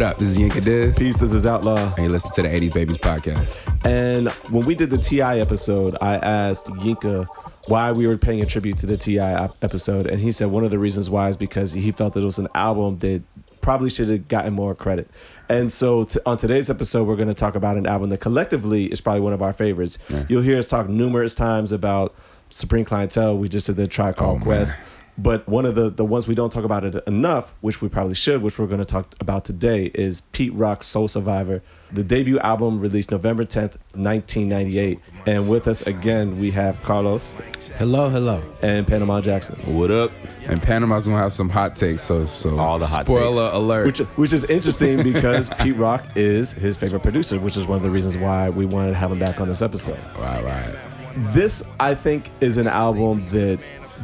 What up? This is Yinka Diz. Peace, this is Outlaw. And you listen to the 80s Babies podcast. And when we did the T.I. episode, I asked Yinka why we were paying a tribute to the T.I. episode. And he said one of the reasons why is because he felt that it was an album that probably should have gotten more credit. And so t- on today's episode, we're going to talk about an album that collectively is probably one of our favorites. Yeah. You'll hear us talk numerous times about Supreme Clientele. We just did the Tribe Oh, Called man. Quest. But one of the, the ones we don't talk about it enough, which we probably should, which we're going to talk about today, is Pete Rock's Soul Survivor, the debut album released November 10th, 1998. And with us again, we have Carlos Hello, hello. and Panama Jackson, What up? And Panama's gonna have some hot takes, so so All the hot spoiler takes. alert. which, which is interesting because Pete Rock is his favorite producer, which is one of the reasons why we wanted to have him back on this episode. right, right. This, I think, is an album that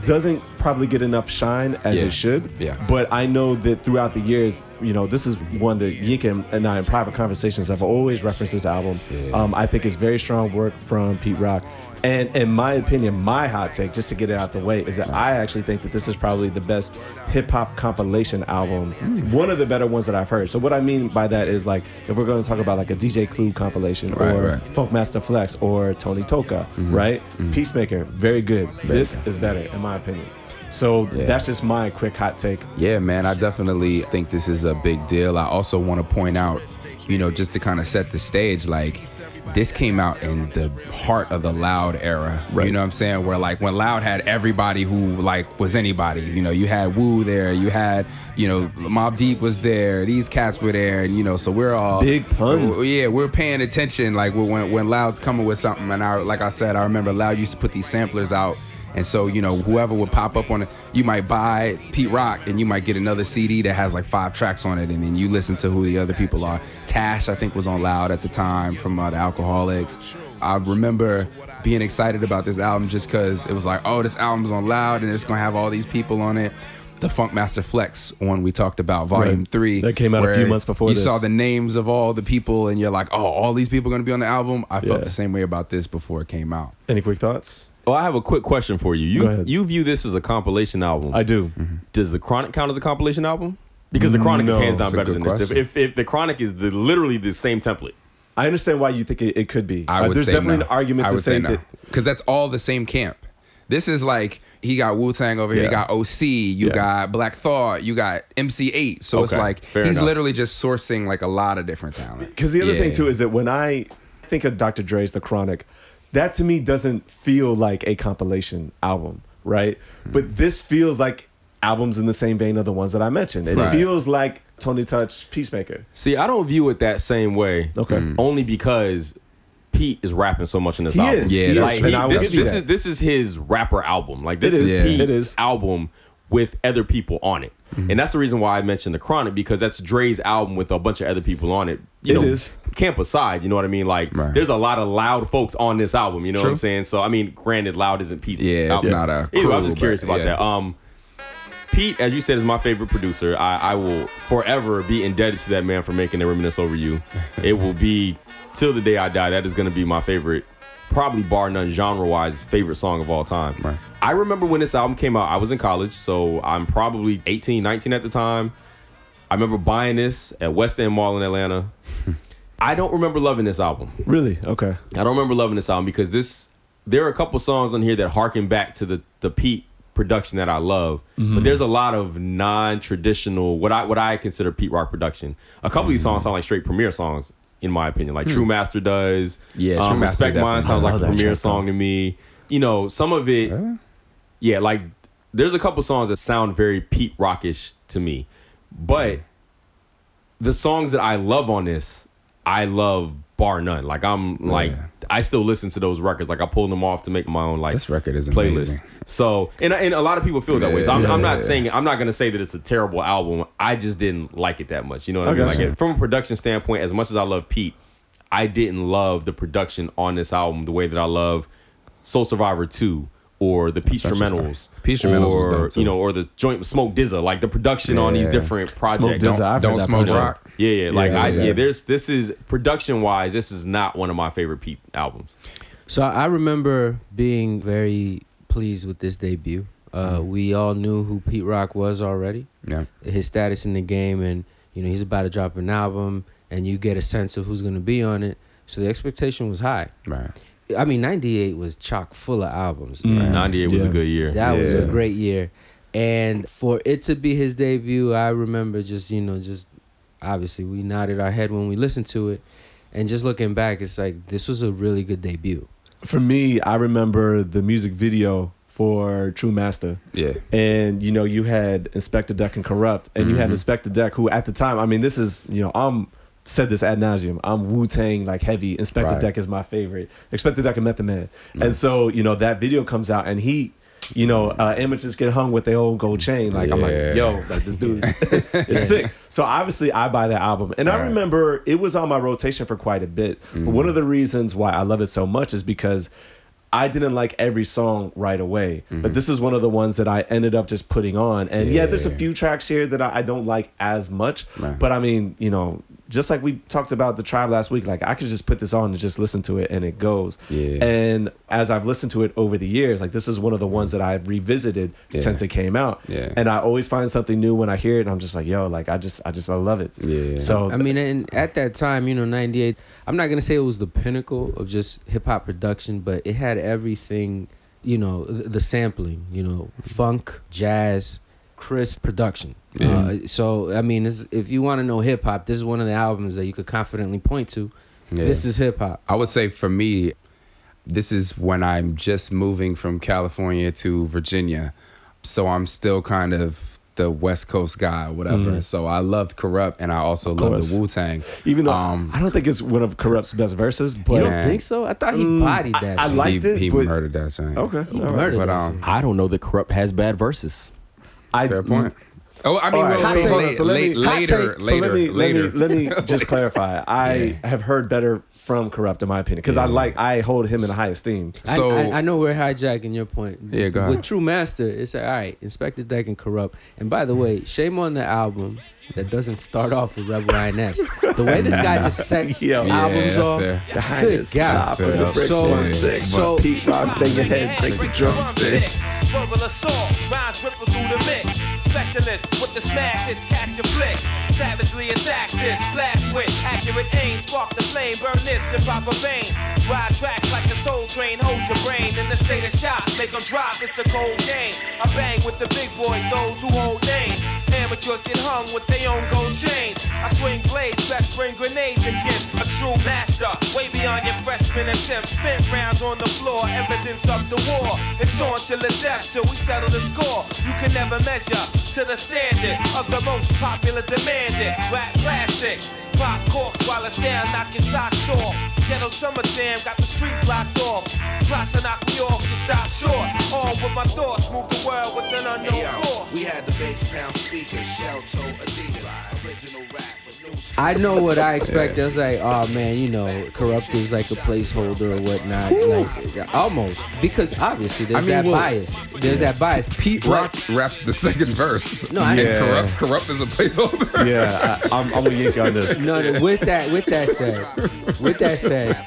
doesn't probably get enough shine as Yeah. it should. Yeah. But I know that throughout the years, you know, this is one that Yinka and I in private conversations have always referenced this album. Um, I think it's very strong work from Pete Rock. And in my opinion, my hot take, just to get it out the way, is that I actually think that this is probably the best hip hop compilation album, one of the better ones that I've heard. So what I mean by that is like if we're going to talk about like a DJ Clue compilation Right, or right. Funkmaster Flex or Tony Toka, mm-hmm. right? Mm-hmm. Peacemaker, very good. this is better in my opinion. So Yeah. that's just my quick hot take. Yeah, man, I definitely think this is a big deal. I also want to point out, you know, just to kind of set the stage, like this came out in the heart of the Loud era. Right. You know what I'm saying? Where like when Loud had everybody who like was anybody. You know, you had Wu there, you had, you know, Mobb Deep was there, these cats were there, and you know, so we're all Big puns. Yeah, we're paying attention. Like when when Loud's coming with something, and I like I said, I remember Loud used to put these samplers out. And so, you know, whoever would pop up on it, you might buy Pete Rock and you might get another CD that has like five tracks on it. And then you listen to who the other people are. Tash, I think, was on Loud at the time from uh, the Alkaholiks. I remember being excited about this album just because it was like, oh, this album's on Loud and it's going to have all these people on it. The Funkmaster Flex one we talked about, Volume Right. 3. That came out a few months before You this. saw the names of all the people and you're like, oh, all these people are going to be on the album. I felt the same way about this before it came out. Any quick thoughts? Well, I have a quick question for you. Go You ahead. you view this as a compilation album. I do. Does the Chronic count as a compilation album? Because the Chronic No. is hands down better good than this. If, if if the Chronic is the literally the same template. I understand why you think it, it could be. I Uh, would there's say definitely no. an argument I to would say, no. that. because that's all the same camp. This is like he got Wu Tang over here, Yeah. you got OC, you Yeah. got Black Thought, you got MC Eiht. So it's like fair he's enough. literally just sourcing like a lot of different talent. Because the other Yeah. thing too is that when I think of Dr. Dre's The Chronic, that to me doesn't feel like a compilation album, right? Hmm. But this feels like albums in the same vein of the ones that I mentioned. It Right. feels like Tony Touch Peacemaker. See, I don't view it that same way. Okay. Hmm. Only because Pete is rapping so much in this He album. is. Yeah, he is. Like he, And this, give you this that. is this is his rapper album. Like this It is, is. Yeah. Pete's It is. album with other people on it. Mm-hmm. And that's the reason why I mentioned the Chronic because that's Dre's album with a bunch of other people on it. You It know, is. camp aside, you know what I mean? Like Right. there's a lot of loud folks on this album, you know what I'm saying? So I mean, granted loud isn't Pete's Yeah, it's not a Anyway, I'm just curious about yeah. that. Um Pete, as you said, is my favorite producer. I, I will forever be indebted to that man for making the reminisce over you. it will be till the day I die. That is going to be my favorite, probably bar none, genre wise, favorite song of all time. Right. I remember when this album came out. I was in college, so I'm probably 18, 19 at the time. I remember buying this at West End Mall in Atlanta. I don't remember loving this album. Really? Okay. I don't remember loving this album because this there are a couple songs on here that harken back to the the Pete production that I love. But mm-hmm. there's a lot of non-traditional what I what I consider Pete Rock production. A couple of these songs mm-hmm. sound like straight Premier songs in my opinion. Like True Master does. Yeah, um, Master Respect Mine sounds like a track, song to me. You know, some of it Really? yeah, like there's a couple songs that sound very Pete Rockish to me, but the songs that I love on this, I love bar none. Like I'm like Yeah. I still listen to those records. Like I pulled them off to make my own like This record is playlist. amazing. So and and a lot of people feel that way. So I'm, I'm Yeah. not saying I'm not gonna say that it's a terrible album. I just didn't like it that much. You know what I, I mean? Like it- from a production standpoint, as much as I love Pete, I didn't love the production on this album the way that I love Soul Survivor 2 or the Peach interesting. Instrumentals. PeteStrumentals or, dope, too. you know, or the joint Smoke Dizza, like the production on these Yeah. different projects. Smoke Dizza, I've Don't smoke project. rock. Yeah, yeah, like Yeah, I yeah. yeah, there's this is production wise, this is not one of my favorite Pete albums. So I I remember being very pleased with this debut. Uh, We all knew who Pete Rock was already, Yeah. his status in the game, and You know, he's about to drop an album, and you get a sense of who's gonna be on it. So the expectation was high. Right. I mean, '98 was chock full of albums. Mm. 98 was Yeah. a good year. That was a great year. And for it to be his debut, I remember just, you know, just obviously we nodded our head when we listened to it. And just looking back, it's like this was a really good debut. For me, I remember the music video for True Master. Yeah. and you know you had Inspectah Deck and Kurupt, and you had Mhm. Inspectah Deck, who at the time, I mean, this is you know I'm said this ad nauseum. I'm Wu Tang like heavy. Inspectah Right. Deck is my favorite. Inspectah Deck and Method Man, Right. and so you know that video comes out, and he. You know, uh, amateurs get hung with their own gold chain. Like I'm like, yo, like this dude is sick. So obviously, I buy that album, and I Right. remember it was on my rotation for quite a bit. But Mm-hmm. one of the reasons why I love it so much is because I didn't like every song right away, but this is one of the ones that I ended up just putting on. And yeah, there's a few tracks here that I, I don't like as much, Right. but I mean, you know, just like we talked about the tribe last week, like I could just put this on and just listen to it and it goes. Yeah. And as I've listened to it over the years, like this is one of the ones that I've revisited Yeah. since it came out. Yeah. And I always find something new when I hear it. And I'm just like, yo, like I just, I just, I love it. Yeah. So I mean, and at that time, you know, '98. I'm not gonna say it was the pinnacle of just hip hop production, but it had everything. You know, the, the sampling. You know, funk, jazz, crisp production. Yeah. Uh, so I mean, this, if you want to know hip hop, this is one of the albums that you could confidently point to. Yeah. This is hip hop. I would say for me, this is when I'm just moving from California to Virginia. So I'm still kind of the West Coast guy or whatever. So I loved Kurupt and I also loved course. the Wu Tang. even though um, I don't think it's one of Kurupt's best verses, but You don't Man. think so? I thought he Mm, bodied that. I song. liked he, it, he but- murdered that thing. okay. He all right. murdered But, that um. I don't know that Kurupt has bad verses. I, Fair point. Oh, I mean, All right, well, so so hold late, so let me- hot later, take. later, so let me, later. Let me, let me just clarify. I have heard better from Kurupt, in my opinion, because I like I hold him in high esteem. I- So- I, I know we're hijacking your point. Yeah, go ahead. With True Master, it's like, all right, Inspectah Deck and Kurupt. And by the way, shame on the album that doesn't start off with Rebel INS. The way this guy just sets Yo. Yeah, albums that's off. fair. The highness, God. God, the bricks So- one six. so- Pete Rock, bang your head, break the drumstick. Verbal assault, rhymes ripple through the mix. Specialist with the smash hits, catch your flicks. Savagely attack this, blast with accurate aim. Spark the flame, burn this in proper vein. Ride tracks like a soul train, hold your brain in the state of shock. Make 'em drop, it's a cold game. I bang with the big boys, those who hold names. Amateurs get hung with their own gold chains. I swing blades, best bring grenades against a true master. Way beyond your freshman attempts. Spent rounds on the floor, evidence of the war. It's on till the death, till we settle the score. You can never measure to the standard of the most popular demanded rap classic. Pop corks while the sound knock your socks off. Ghetto summer jam got the street blocked off. Plots to knock me off and stop short. On with my thoughts, move the world with an unknown Hey, yo, we had the bass pound speakers, shell toe Adidas, original rap with new I know what I expect. I was like, oh man, you know, Kurupt is like a placeholder or whatnot. Like, almost because obviously there's I mean, that well- bias. There's that bias. Pete Rock raps the second verse. No, I- and Yeah. Kurupt, Kurupt is a placeholder. Yeah, I, I'm, I'm a yank on this. No, no, with that, with that said, with that said,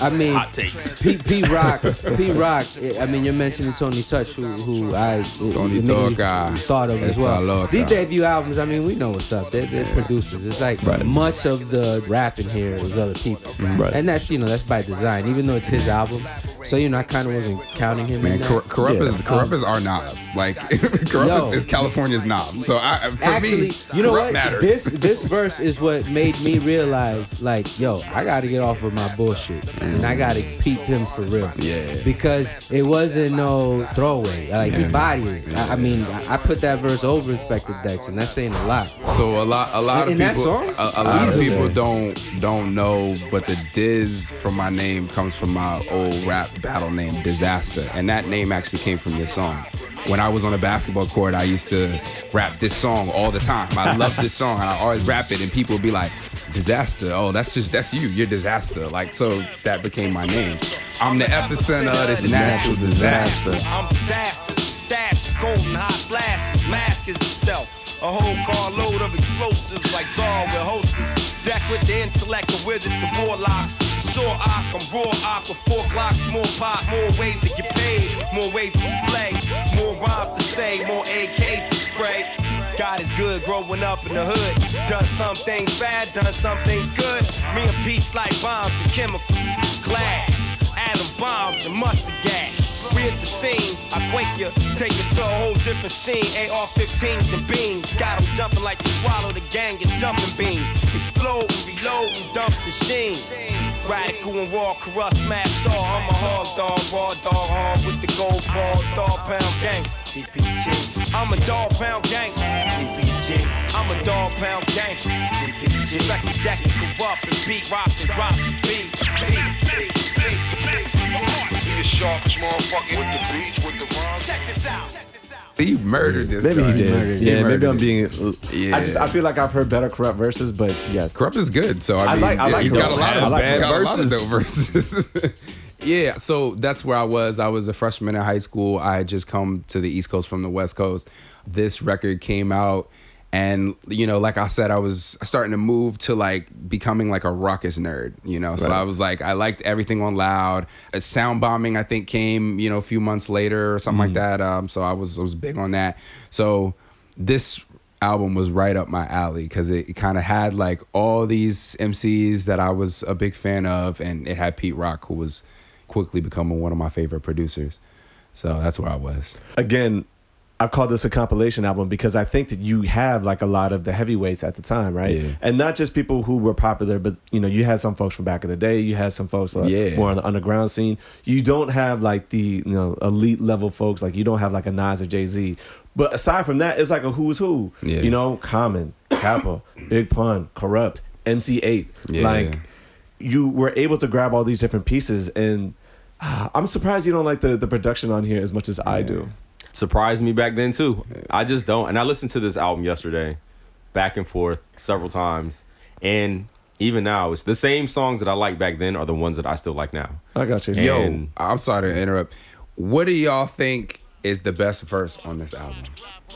I mean, Hot take. P, P Rock, P Rock. I mean, you're mentioning Tony Touch, who, who I Tony immediately ah. Toca. thought of as well. loca. These ah. debut albums, I mean, we know what's up. They're, they're producers. It's like much of the rapping here is other people, Right. and that's you know that's by design. Even though it's his album, so you know I kind of wasn't counting him. Man. Cor- Kurupt Yeah. is Kurupt is our knobs. Like Kurupt Yo. is, is California's knob. So I, for Actually, me, you know what? matters. This this verse is what made me realize, like, yo, I got to get off of my bullshit, and I got to peep him for real. Yeah. Because it wasn't no throwaway. Like he bodied it. I, I mean, I I put that verse over Inspectah Deck's, and that's saying a lot. So a lot, a lot In of that people, a, a lot of people don't don't know, but the Diz from my name comes from my old rap battle name, Disaster, and that name actually came from this song. When I was on a basketball court, I used to rap this song all the time. I love this song, and I always rap it, and people would be like, "Disaster, oh, that's just that's you, you're Disaster." Like so, that became my name. I'm the epicenter of this natural disaster. I'm disasters, stashes, golden hot flashes, mask is itself. A whole carload of explosives like Zar with hostess. Deck with the intellect of wizards and warlocks. Sure ock, I'm raw ock with four clocks, more pop, more ways to get paid, more ways to display, more rhymes to say, more AKs to spray. God is good growing up in the hood. Done some things bad, done some things good. Me and Pete's like bombs and chemicals, glass, atom bombs and mustard gas. We the scene, I quake you, take it to a whole different scene. AR-15s and beams, got 'em jumping like you swallow the gang and jumping beans. Explode and reload and dumps and sheens. Radical and raw, Kurupt, smash all. I'm a hog dog, raw dog, hard with the gold ball, dog pound gangster. DPG. I'm a dog pound gangster. DPG. I'm a dog pound gangster. DPG. The deck and Kurupt and beat, rock and drop. Beat, beat, beat, beat. He sharpest motherfucker with the beats, with the rhymes. Check this out. Check this out. He murdered this. Maybe he joint. did. murdered- yeah, he maybe murdered I'm being. Yeah. I just I feel like I've heard better Kurupt verses, but yes, Kurupt is good. So I, I mean, like- I yeah, like he's Kurupt. got a lot I of like bad Kurupt. got a lot of dope verses. yeah, so that's where I was. I was a freshman in high school. I had just come to the East Coast from the West Coast. This record came out. And you know, like I said, I was starting to move to like becoming like a Rawkus nerd. You know, so I was like, I liked everything on loud. Uh, Sound bombing, I think, came you know a few months later or something like that. Um, so I was I was big on that. So this album was right up my alley because it kind of had like all these MCs that I was a big fan of, and it had Pete Rock, who was quickly becoming one of my favorite producers. So that's where I was. again, I've called this a compilation album because I think that you have like a lot of the heavyweights at the time, right? Yeah. And not just people who were popular, but you know, you had some folks from back in the day. You had some folks like Yeah. more on the underground scene. You don't have like the you know elite level folks. Like you don't have like a Nas or Jay Z. But aside from that, it's like a who's who. Yeah. You know, Common, Kappa, Big Pun, Corrupt, MC Eiht. Yeah. Like you were able to grab all these different pieces and. ah, I'm surprised you don't like the, the production on here as much as I do. Surprised me back then too. I just don't. And I listened to this album yesterday, back and forth several times, and even now, it's the same songs that I liked back then are the ones that I still like now. I got you. Yo, I'm sorry to interrupt. What do y'all think is the best verse on this album?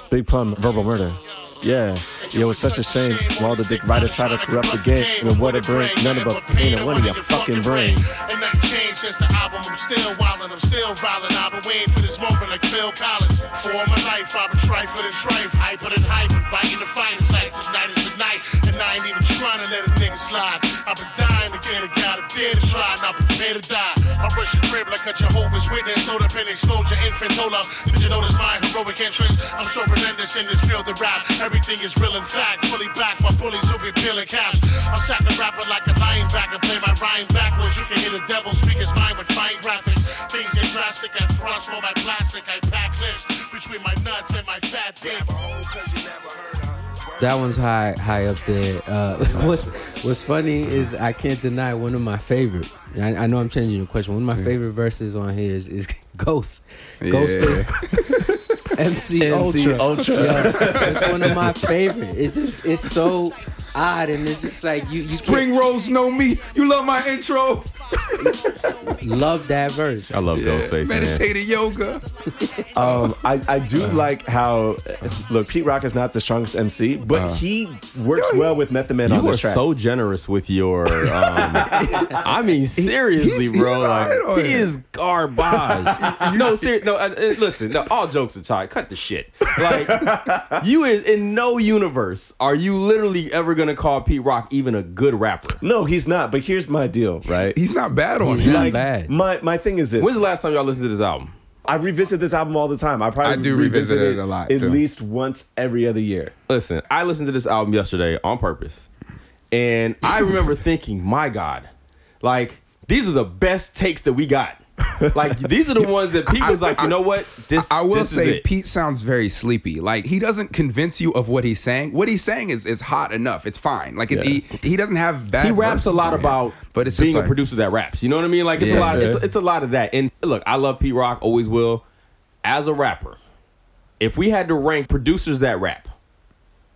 Big pun, verbal murder. Yeah. Yo, it's such a shame. While the dick writer try to corrupt the game, and what it bring, none but pain in one of your fucking brain. Ain't nothing changed since the album. I'm still wildin', I'm still violent. I've been waiting for this moment like Phil Collins. For all my life, I've been strife for the strife. Hyper than hype, fighting the finest. Like tonight is the night, and I ain't even trying to let a nigga slide. I've been dying to get a guy to dare to try, not prepared to die. I your crib like a Jehovah's Witness. Hold up and expose your infant. Hold up, did you notice my heroic entrance? I'm so relentless in this field of rap. Everything is real and fact. Fully backed by bullies who be peeling caps. I'm sack a rapper like a linebacker. Play my rhyme backwards. You can hear the devil speak his mind with fine graphics. Things get drastic. I thrust for my plastic. I pack clips between my nuts and my fat dick. Grab a hoe 'cause you never heard her. That one's high high up there. Uh, what's What's funny is I can't deny one of my favorite. I, I know I'm changing the question. One of my favorite verses on here is, is Ghost. Yeah. Ghostface. MC, MC Ultra. Ultra. Yeah, it's one of my favorite. It just it's so odd and it's just like you you Spring rolls know me. You love my intro. love that verse. I love Ghostface. Man. Meditative yoga. Um, I, I do like how, look, Pete Rock is not the strongest MC, but he works well with Method Man on You are this track. so generous with your. Um, I mean, seriously, he's- bro. he's like, alright on he it. is garbage. no, ser- no. Uh, uh, listen, no. All jokes aside, cut the shit. Like, you is in no universe are you literally ever gonna call Pete Rock even a good rapper. no, he's not. But here's my deal, right? He's not bad on He's it. not Like, bad. My my thing is this. When's the last time y'all listened to this album? I revisit this album all the time. I probably I do revisit it a lot, at too. least once every other year. Listen, I listened to this album yesterday on purpose. And I remember thinking, my God, like, these are the best takes that we got. Like, these are the ones that people's like, you know what? This I will this is say it. Pete sounds very sleepy. Like he doesn't convince you of what he's saying. What he's saying is is hot enough. It's fine. Like it, he he doesn't have bad. he raps a lot on here. about but it's being just a producer that raps. You know what I mean? Like it's Yeah. a lot. It's, it's a lot of that. And look, I love Pete Rock, always will. As a rapper, if we had to rank producers that rap,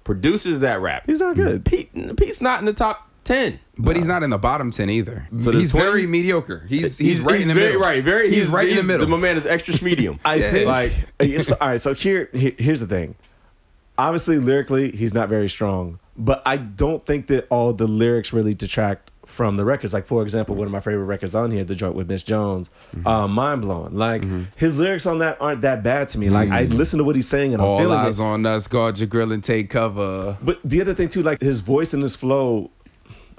producers that rap, He's not good. Pete, Pete's not in the top ten. But he's not in the bottom ten either. So he's 20 very mediocre. He's he's, right in the very middle. right. Very. He's, right in the middle. My man is extra medium. I Yeah. think Like- like so, all right. So here, here here's the thing. Obviously, lyrically, he's not very strong, but I don't think that all the lyrics really detract from the records. Like for example, one of my favorite records on here, the joint with Miss Jones, Mm-hmm. uh, mind blowing. Like his lyrics on that aren't that bad to me. Like I listen to what he's saying and I'm. All feeling eyes it. on us. Guard your grill and take cover. But the other thing too, like his voice and his flow,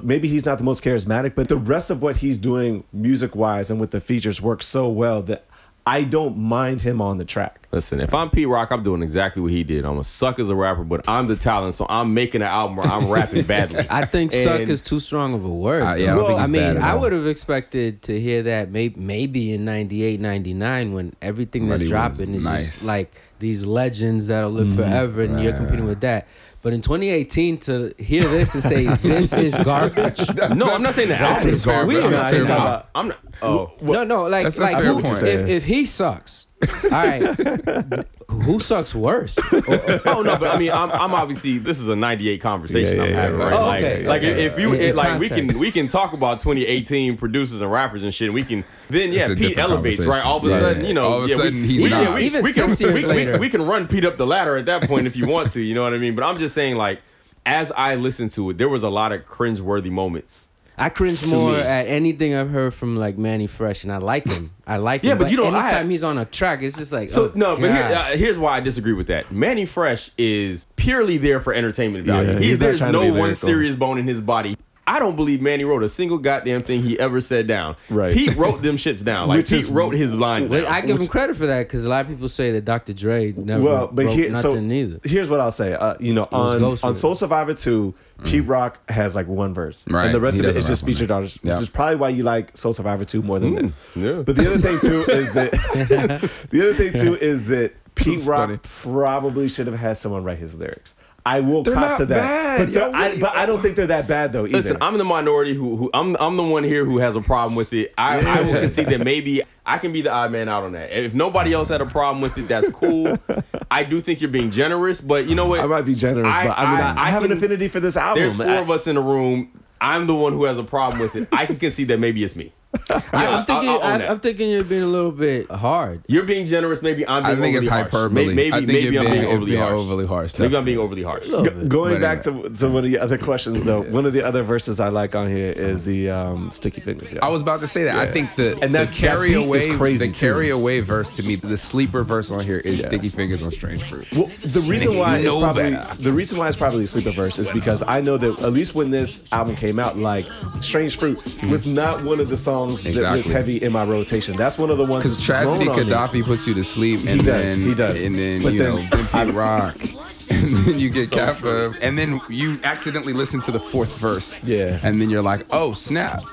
maybe he's not the most charismatic, but the rest of what he's doing music wise and with the features works so well that I don't mind him on the track. Listen, if I'm Pete Rock, I'm doing exactly what he did. I'm a suck as a rapper, but I'm the talent, so I'm making an album where I'm rapping badly. I think "suck" is too strong of a word. Uh, yeah, I though. I mean, I would have expected to hear that maybe maybe in 98, 99 when everything that's But dropping is nice. just like these legends that'll live Mm-hmm. forever, and you're competing with that. But in 2018, to hear this and say this is garbage. no, I'm not saying that. album is fair garbage. point. I'm That's not a saying fair I'm, not. Oh, no, no, like like who, if if he sucks, all right, who sucks worse? oh no, but I mean, I'm, I'm obviously this is a '98 conversation Yeah, I'm yeah, having, yeah, right? right. Oh, like, okay. like Yeah, if you In- it, in like we context. can we can talk about 2018 producers and rappers and shit. And we can then yeah, It's a Pete different elevates right. All of a Yeah, sudden, yeah. you know, All of a yeah, sudden we, he's we, not. yeah, we, Even we can six years we, we- later. we can run Pete up the ladder at that point if you want to. You know what I mean? But I'm just saying, like as I listened to it, there was a lot of cringeworthy moments. I cringe more me. at anything I've heard from like Manny Fresh, and I like him. I like him. Yeah, but you know, I- anytime he's on a track, it's just like So oh, no, but here, uh, here's why I disagree with that. Manny Fresh is purely there for entertainment value. Yeah, He's, he's there's no one serious bone in his body. I don't believe Manny wrote a single goddamn thing he ever said down. Right. Pete wrote them shits down. Like Which Pete is- wrote his lines down. I give him credit for that because a lot of people say that Dr. Dre never Well, but wrote here, so nothing either. here's what I'll say. Uh, you know, was on on with. Soul Survivor 2, Pete Rock has like one verse, Right. and the rest He of it doesn't is just rap on featured it. artists, Yeah. which is probably why you like Soul Survivor 2 more than this. yeah. But the other thing too is that the other thing too is that Pete That's Rock funny. probably should have had someone write his lyrics. I will They're cop not to that, bad. but, Yo, they're- I, do you- but I don't think they're that bad though. Either. Listen, I'm the minority who, who I'm I'm the one here who has a problem with it. I, I will concede that maybe I can be the odd man out on that. If nobody else had a problem with it, that's cool. I do think you're being generous, but you know what? I might be generous, I- but I mean, I, I- I have an affinity for this album. There's four I- of us in the room. I'm the one who has a problem with it. I can concede that maybe it's me. I, Yeah, am thinking, I'll- I'll I, that. I'm thinking you're being a little bit hard. You're being generous. Maybe I'm being I think overly it's harsh. hyperbole. May- Maybe, I think maybe I'm being, being, overly being harsh. overly harsh. Maybe I'm being overly harsh. Go- going back to to one of the other questions though, one of the other verses I like on here is the um, Sticky Fingaz. Yeah. I was about to say that. I think the And the that- that carry beat away crazy, the too. carry away verse to me, the sleeper verse on here is Yeah. Sticky Fingaz on Strange Fruit. Well, the reason why you it's probably better. the reason why it's probably a sleeper verse is because I know that at least when this album came out, like Strange Fruit was not one of the songs that was Exactly. heavy in my rotation. That's one of the ones Because Tragedy. Khadafi puts you to sleep, and does, then he does. and then But you then- know then Pete Rock, and then you get Kappa, and then you accidentally listen to the fourth verse, Yeah. and then you're like, oh snap,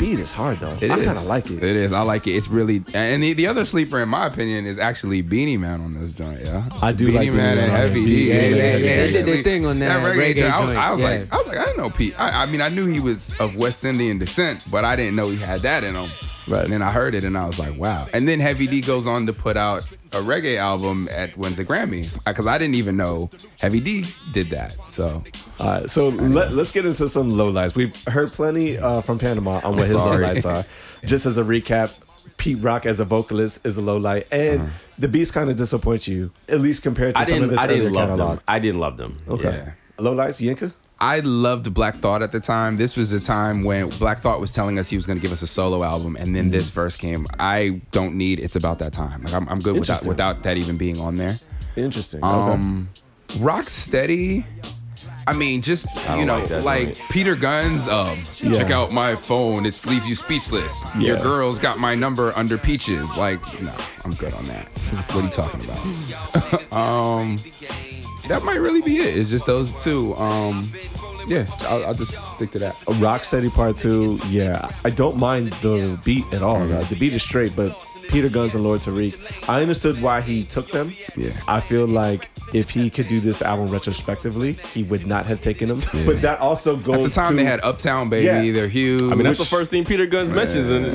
That beat is hard though. it I is. kind of like it. It is. I like it. It's really and the, the other sleeper in my opinion is actually Beenie Man on this joint. Yeah, I do Beanie like Beenie Man and Man. Heavy D. Yeah, yeah, yeah, yeah. They did their thing on that reggae joint. I was, I was yeah. like, I was like, I didn't know Pete. I, I mean, I knew he was of West Indian descent, but I didn't know he had that in him. Right. And then I heard it, and I was like, wow. And then Heavy D goes on to put out a reggae album at wins the Grammys because I didn't even know Heavy D did that. So All right, so let, let's get into some lowlights. We've heard plenty uh, from Panama on what his sorry. lowlights are. Just as a recap, Pete Rock as a vocalist is a lowlight, and Uh-huh. the beats kind of disappoint you, at least compared to I some of didn't. his I didn't earlier love catalog. them. I didn't love them. Okay, Yeah. lowlights, Yinka. I loved Black Thought at the time. This was a time when Black Thought was telling us he was going to give us a solo album, and then this verse came. I don't need It's About That Time. Like I'm, I'm good without without that even being on there. Interesting. Um, Rock Steady. I mean, just you know, like like. Peter Gunz. Um, check out my phone. It leaves you speechless. Your girl's got my number under peaches. Like, no, I'm good on that. what are you talking about? um, that might really be it. It's just those two. Um, yeah, I'll, I'll just stick to that. okay. Rock Steady Part Two. Yeah, I don't mind the beat at all. Mm-hmm. The beat is straight, but Peter Gunz and Lord Tariq, I understood why he took them. Yeah. I feel like if he could do this album retrospectively, he would not have taken them. But that also goes At the time, to, they had Uptown Baby. Yeah. They're huge. I mean, that's the first thing Peter Gunz mentions, and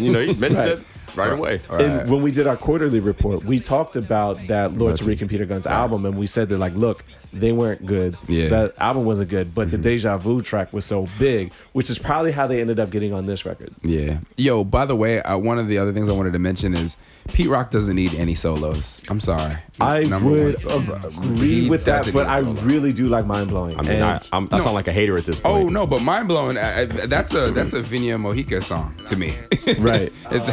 you know, he mentioned Right. that. Right away. And when we did our quarterly report, we talked about that Lord Tariq and Peter Gunz album, and we said that like, look, they weren't good. Yeah. That album wasn't good, but the Deja Vu track was so big, which is probably how they ended up getting on this record. Yeah. Yo, by the way, uh, one of the other things I wanted to mention is Pete Rock doesn't need any solos. I'm sorry. I Number would solo. agree He with that, but I solo. really do like Mind Blowing. I mean, I, I'm, I sound like a hater at this point. Oh no, but mind blowing. I, I- that's a that's a Vinia Mojica song to me. Right. it's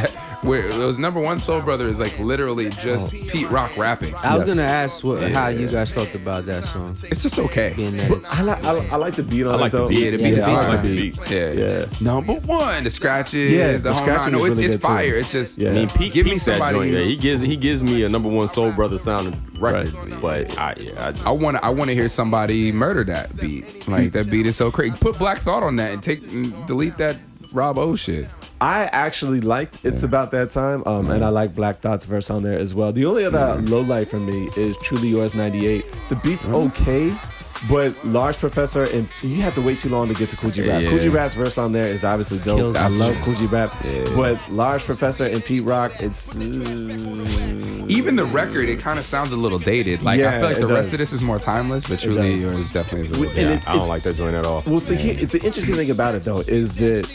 where it was number one Soul Brother is like literally just Pete Rock rapping. I was Yes. gonna ask what, how you guys felt about that song. It's just okay. Being that it's, I like I, I like the beat on I like it the though. beat. Yeah, the Yeah, beat the is beat is fire. beat. Yeah. Yeah. Number one, the scratches, Yeah, the, the whole scratching. No, it's, really it's good, too. fire. It's just Yeah. I mean, Pete, Give me somebody joint. Yeah, he gives he gives me a number one Soul Brother sounding record, but I yeah, I, just, I want to I want to hear somebody murder that beat. Like that beat is so crazy. Put Black Thought on that and take and delete that Rob O shit. I actually liked It's About That Time, um, and I like Black Thought's verse on there as well. The only other low light for me is Truly Yours 98. The beat's okay, but Large Professor, and you have to wait too long to get to Kool G Rap. Yeah. Kool G Rap's verse on there is obviously dope. Kills I the love shit. Kool G Rap, but Large Professor and Pete Rock, it's. Even the record, it kind of sounds a little dated. Like I feel like it the rest of this is more timeless, but truly does. yours definitely is a little And yeah, it- I don't like that joint at all. Well, see, he, the interesting thing about it though is that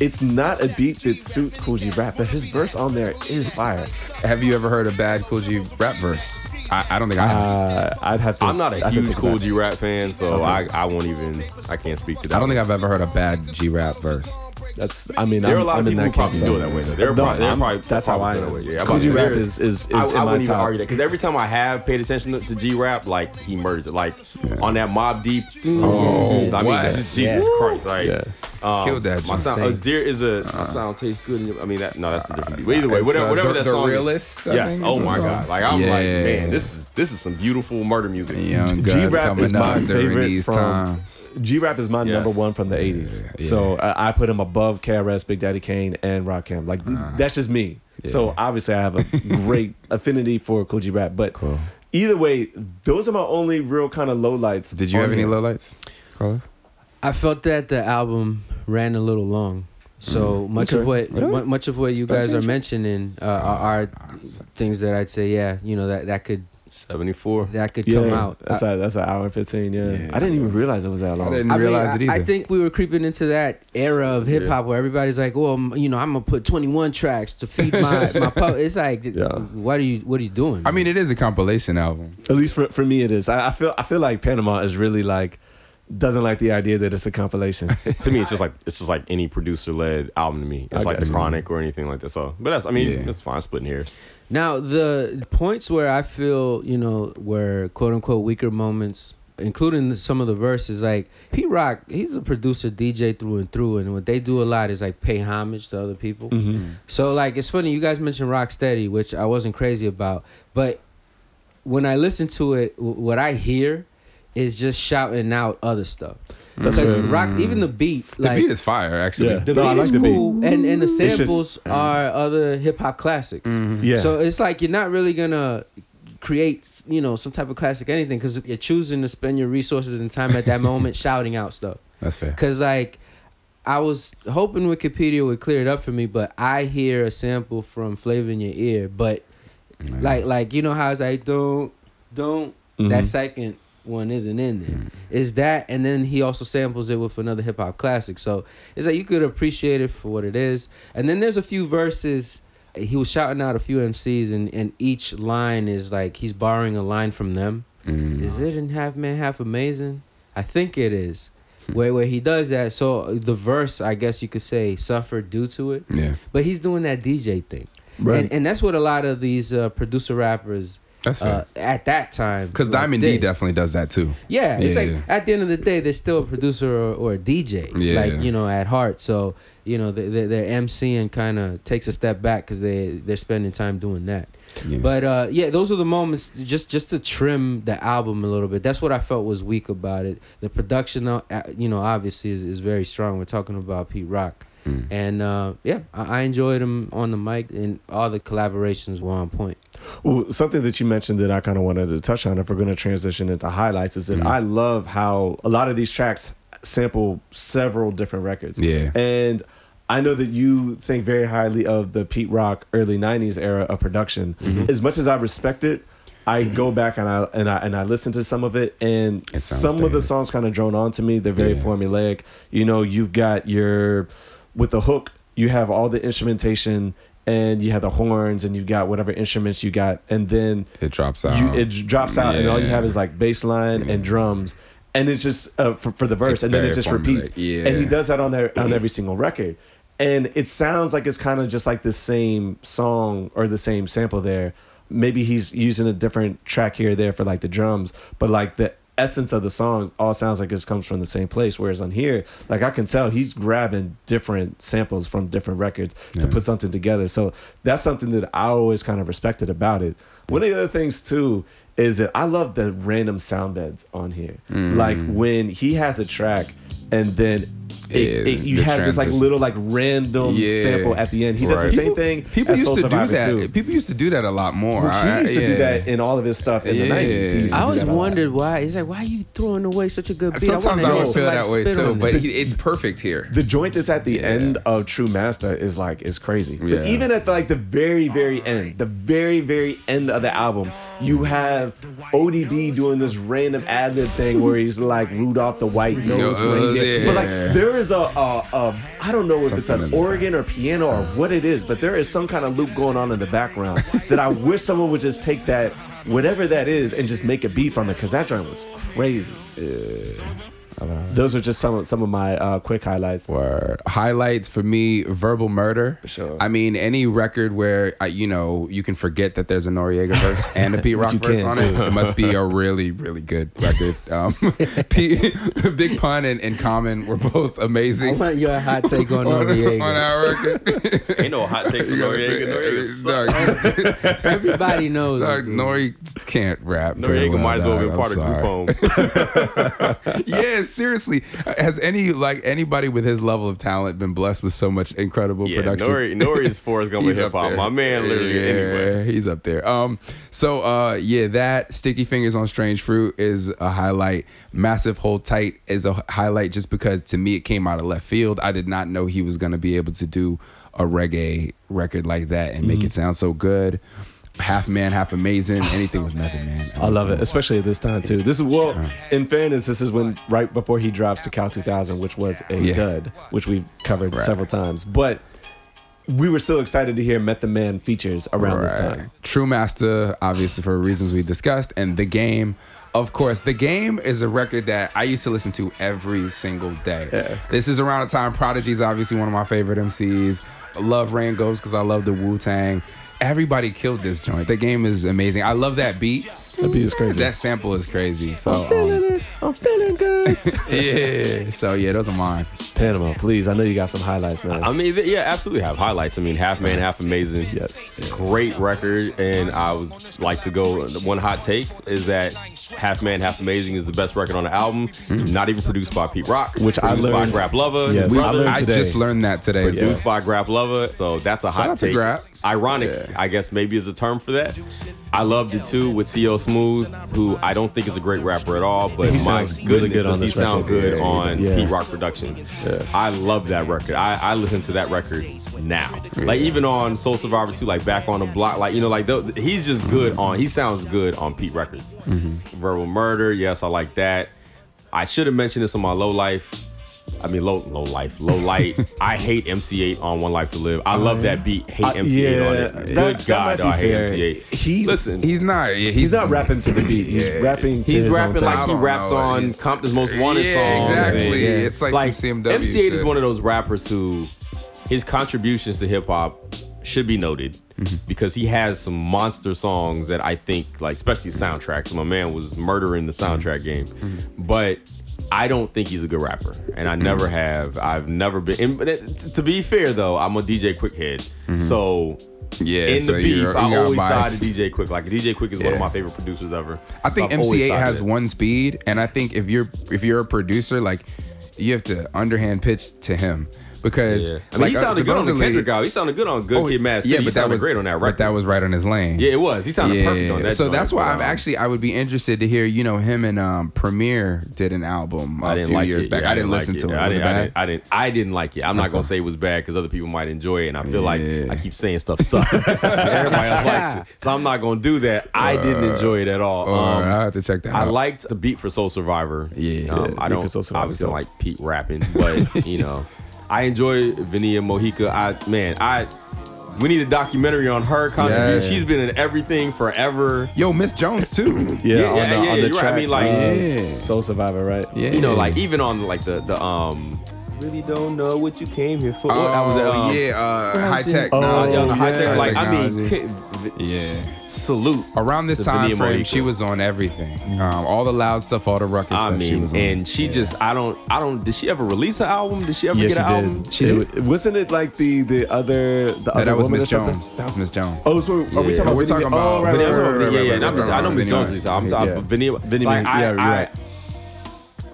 it's not a beat that suits Kool G Rap, but his verse on there is fire. Have you ever heard a bad Kool G Rap verse? I, I don't think I have. Uh, I'd have to. I'm not I'd a huge think Cool about. G rap fan, so I, I won't even I can't speak to that. I don't think I've ever heard a bad G rap verse. That's. I mean, There are I'm, a lot I'm of people who probably so- do it that way. Though. They're No, probably, they're I'm- probably that's how I probably am. do it that way. Yeah, I'm Cool about G Rap there- is is is I, in I my wouldn't even top. argue that because every time I have paid attention to, to G rap, like he merged it, like on that Mobb Deep. Oh, I mean, what? Jesus, Jesus Christ, like Yeah. um, Killed that My sound, Insane. as dear is a my sound tastes good. I mean, that no, that's the different beat. But either way, whatever, uh, whatever The- that song. is- Realist, Yes. Oh my. God. Like I'm like, man, this is this is some beautiful murder music. Young G guns Rap is coming my during favorite these from. times. G Rap is my Yes. number one from the '80s. So I, I put him above KRS, Big Daddy Kane, and Rakim. Like Uh-huh. that's just me. So obviously I have a great affinity for Kool G Rap. But either way, those are my only real kind of lowlights. Did you on have any here. lowlights, Carlos? I felt that the album ran a little long. So much of what Really? mu- much of what you guys are mentioning uh, are, are things that I'd say, yeah, you know that that could Seventy four. that could Yeah, come out. That's I, a, that's an hour and fifteen. Yeah. Yeah. I didn't even realize it was that long. I didn't I mean, realize I- it either. I think we were creeping into that era of hip hop where everybody's like, "Well, m- you know, I'm gonna put 21 tracks to feed my my pub." It's like, Yeah. what are you what are you doing? I mean, it is a compilation album. At least for, for me, it is. I, I feel I feel like Panama is really like doesn't like the idea that it's a compilation. to me, it's just like it's just like any producer led album to me. It's I like the you. Chronic or anything like that. So, but that's I mean Yeah. that's fine. Splitting hairs. Now, the points where I feel, you know, where quote unquote weaker moments, including some of the verses, like Pete Rock, he's a producer, DJ through and through, and what they do a lot is like pay homage to other people. Mm-hmm. So, like, it's funny, you guys mentioned Rocksteady, which I wasn't crazy about, but when I listen to it, w- what I hear is just shouting out other stuff. That's Because fair. Rock, even the beat, The beat is fire, actually. Yeah. the No, beat like is the beat. cool, and and the It's just- samples are other hip hop classics. Yeah. So it's like you're not really gonna create, you know, some type of classic anything because you're choosing to spend your resources and time at that moment shouting out stuff. That's fair. Because like, I was hoping Wikipedia would clear it up for me, but I hear a sample from Flava in Ya Ear, but like, like you know how it's like don't, don't. Mhm. That second one isn't in there. Is that, and then he also samples it with another hip hop classic. So it's like you could appreciate it for what it is. And then there's a few verses. He was shouting out a few MCs, and, and each line is like he's borrowing a line from them. Mm. Is it in Half Man Half Amazing? I think it is. Where where he does that, so the verse, I guess you could say, suffered due to it. Yeah, But he's doing that DJ thing, Right. and and that's what a lot of these uh, producer rappers that's uh, at that time. Because like, Diamond D definitely does that too. Yeah, it's Yeah, like yeah. at the end of the day, they're still a producer or, or a DJ. Yeah. Like you know, at heart. So you know, they, they, their MCing kind of takes a step back because they they're spending time doing that. Yeah. But uh, yeah, those are the moments just just to trim the album a little bit. That's what I felt was weak about it. The production, you know, obviously is, is very strong. We're talking about Pete Rock, Mm. and uh, yeah, I, I enjoyed him on the mic, and all the collaborations were on point. Well, something that you mentioned that I kind of wanted to touch on, if we're going to transition into highlights, is that Mhm. I love how a lot of these tracks sample several different records. Yeah. And I know that you think very highly of the Pete Rock early '90s era of production. Mm-hmm. As much as I respect it, I go back and I and I and I listen to some of it, and It some of the songs kind of drone on to me. They're very Yeah. formulaic. You know, you've got your with the hook, you have all the instrumentation. And you have the horns, and you got whatever instruments you got, and then It drops out. you, it drops out, and all you have is like bass line and drums, and it's just uh, for, for the verse, It's and then it just repeats. Yeah. And he does that on there on every single record, and it sounds like it's kind of just like the same song or the same sample there. Maybe he's using a different track here or there for like the drums, but like the essence of the song all sounds like it comes from the same place. Whereas on here, like I can tell he's grabbing different samples from different records to put something together. So that's something that I always kind of respected about it. One of the other things too is that I love the random sound beds on here. Mm. Like when he has a track and then it, Yeah, it- you the have this like little like random Yeah. sample at the end. He does Right. the same People- thing. People as used Soul to do that. too. People used to do that a lot more. Well, he I- used to do that in all of his stuff in the Yeah. nineties. He used to I always that a lot. wondered why. He's like, why are you throwing away such a good beat? Sometimes wanna I hear would feel somebody that way too, on but it. he, it's perfect here. The joint that's at the Yeah. end of True Master is like is crazy. But even at the, like the very very end, the very very end of the album, you have ODB doing this random ad lib thing where he's like Rudolph the White Nose uh, yeah. But like there is a, a, a I don't know if it's an organ or piano or what it is, but there is some kind of loop going on in the background that I wish someone would just take that whatever that is and just make a beat from it because that joint was crazy. Those are just some of some of my uh, quick highlights. Word. Highlights for me, verbal murder. sure. I mean, any record where uh, you know you can forget that there's a Noriega verse and a Pete Rock verse can, on it. It must be a really, really good record. Um, P- Big Pun and, and Common were both amazing. I amazing want your hot take on on, Noriega. on our record. Ain't no hot takes on Noriega. Noriega Everybody knows. dog. Nori can't rap. very Noriega might as well dog. be part I'm of sorry. group home. yeah, seriously. Has any like anybody with his level of talent been blessed with so much incredible Yeah, production? Nori, Nori's Forrest Gump of He's hip up hop. there. My man, literally. Yeah, Anyway, he's up there. Um, so uh, yeah, that Sticky Fingaz on Strange Fruit is a highlight. Massive Hold Tight is a highlight just because to me it came out of left field. I did not know he was gonna be able to do a reggae record like that and Mm-hmm. make it sound so good. Half man, half amazing. Oh, Anything with Method Man. I love it, especially at this time too. This is well, in fairness, this is when right before he drops Tical 2000, which was a Yeah. dud, which we've covered Right. several times. But we were still excited to hear Method Man features around this time. True Master, obviously for reasons we discussed, and The Game. Of course, The Game is a record that I used to listen to every single day. This is around the time Prodigy is obviously one of my favorite MCs. I love Raekwon because I love the Wu Tang. Everybody killed this joint. The game is amazing. I love that beat. That beat is crazy. That sample is crazy. So I'm feeling um, it. I'm feeling good. yeah. So yeah, those are mine. Panama, please. I know you got some highlights, man. I mean, yeah, absolutely have highlights. I mean, half man, half amazing. Yes. Great record. And I would like to go, one hot take is that half man, half amazing is the best record on the album. Not even produced by Pete Rock. Which I produced learned- by Grap Luva, Yes, his I brother. learned I just learned that today. as well. produced by Grap Luva. So that's a hot out to take. Grap. Ironic, Yeah. I guess maybe is a term for that. I loved it too with CL Smooth, who I don't think is a great rapper at all, but He my sounds goodness, really good on does he sound record. good Yeah, on yeah. Pete Rock production. I love that record. I, I listen to that record now. Like even on Soul Survivor 2, like back on the block, like you know, like th- he's just good on. He sounds good on Pete records. Mm-hmm. Verbal Murder, yes, I like that. I should have mentioned this on my low life. I mean, low low life, low light. I hate MC Eiht on One Life to Live. I love that beat. Hate Uh, MC Eiht on yeah, it. that- Good that God, might I hate fair. MC Eiht. He's- Listen, He's not. Yeah, he's, He's not rapping to the beat. He's Yeah. rapping to He's his rapping own like I he raps know. on He's- Compton's Most Wanted Yeah, songs. exactly. and- It's like like some CMW MC Eiht is one of those rappers who his contributions to hip hop should be noted Mm-hmm. because he has some monster songs that I think like especially soundtracks. My man was murdering the Mm-hmm. soundtrack game, but. I don't think he's a good rapper, and I Mm-hmm. never have. I've never been. And, to be fair, though, I'm a DJ Quik head, so Mm-hmm. Yeah, in so the beef, you're- I you got always side to DJ Quik. Like DJ Quik is one of my favorite producers ever. I think So MC Eiht has one speed, and I think if you're if you're a producer, like you have to underhand pitch to him because Yeah. I mean, like, he uh, sounded good on the Kendrick album. He sounded good on Good Oh, Kid, Mad City. Yeah, but that sounded was great on that record. But that was right on his lane. yeah, it was. He sounded perfect on that. So joint, that's why I'm um, actually I would be interested to hear. You know, him and um, Premier did an album I a didn't few like years it. back. Yeah, I didn't like listen to it. I Was it didn't, I didn't. I didn't. I didn't like it. I'm not gonna say it was bad because other people might enjoy it, and I feel like I keep saying stuff sucks. Everybody else likes it, so I'm not gonna do that. I didn't enjoy it at all. All right, Um, I'll have to check that. I liked the beat for Soul Survivor. Yeah. um, I don't for Soul obviously don't like Pete rapping, but you know, I enjoy Vinia Mojica. I man, I we need a documentary on her contribution. Yeah. She's been in everything forever. Yo, Miss Jones too. Yeah, Yeah, on, yeah, the, yeah, on the you're right. I mean, like- uh, Yeah. Soul Survivor, right? yeah, You know, like even on like the the um. Really don't know what you came here for. Oh, What- that was at, um, yeah, uh, high tech. Oh, uh, yeah, high tech, high like I mean, Yeah. salute. Around this to time frame, she was on everything. Um, all the loud stuff, all the Rawkus I stuff. she was on. and she just, I don't, I don't. Did she ever release an album? Did she ever Yeah, get she an album? did. She did. Wasn't it like the the other the No, other that was woman Miss or something? Jones. That was Miss Jones. Oh, so are we Yeah. talking about? We're talking about Oh, right, Vinny- right, Vanilla, right, right, yeah, right, yeah, right, not Miss- right, I know right. Miss Jones. I'm Yeah. talking Vanilla. Vinny- like, yeah, I, you're I right.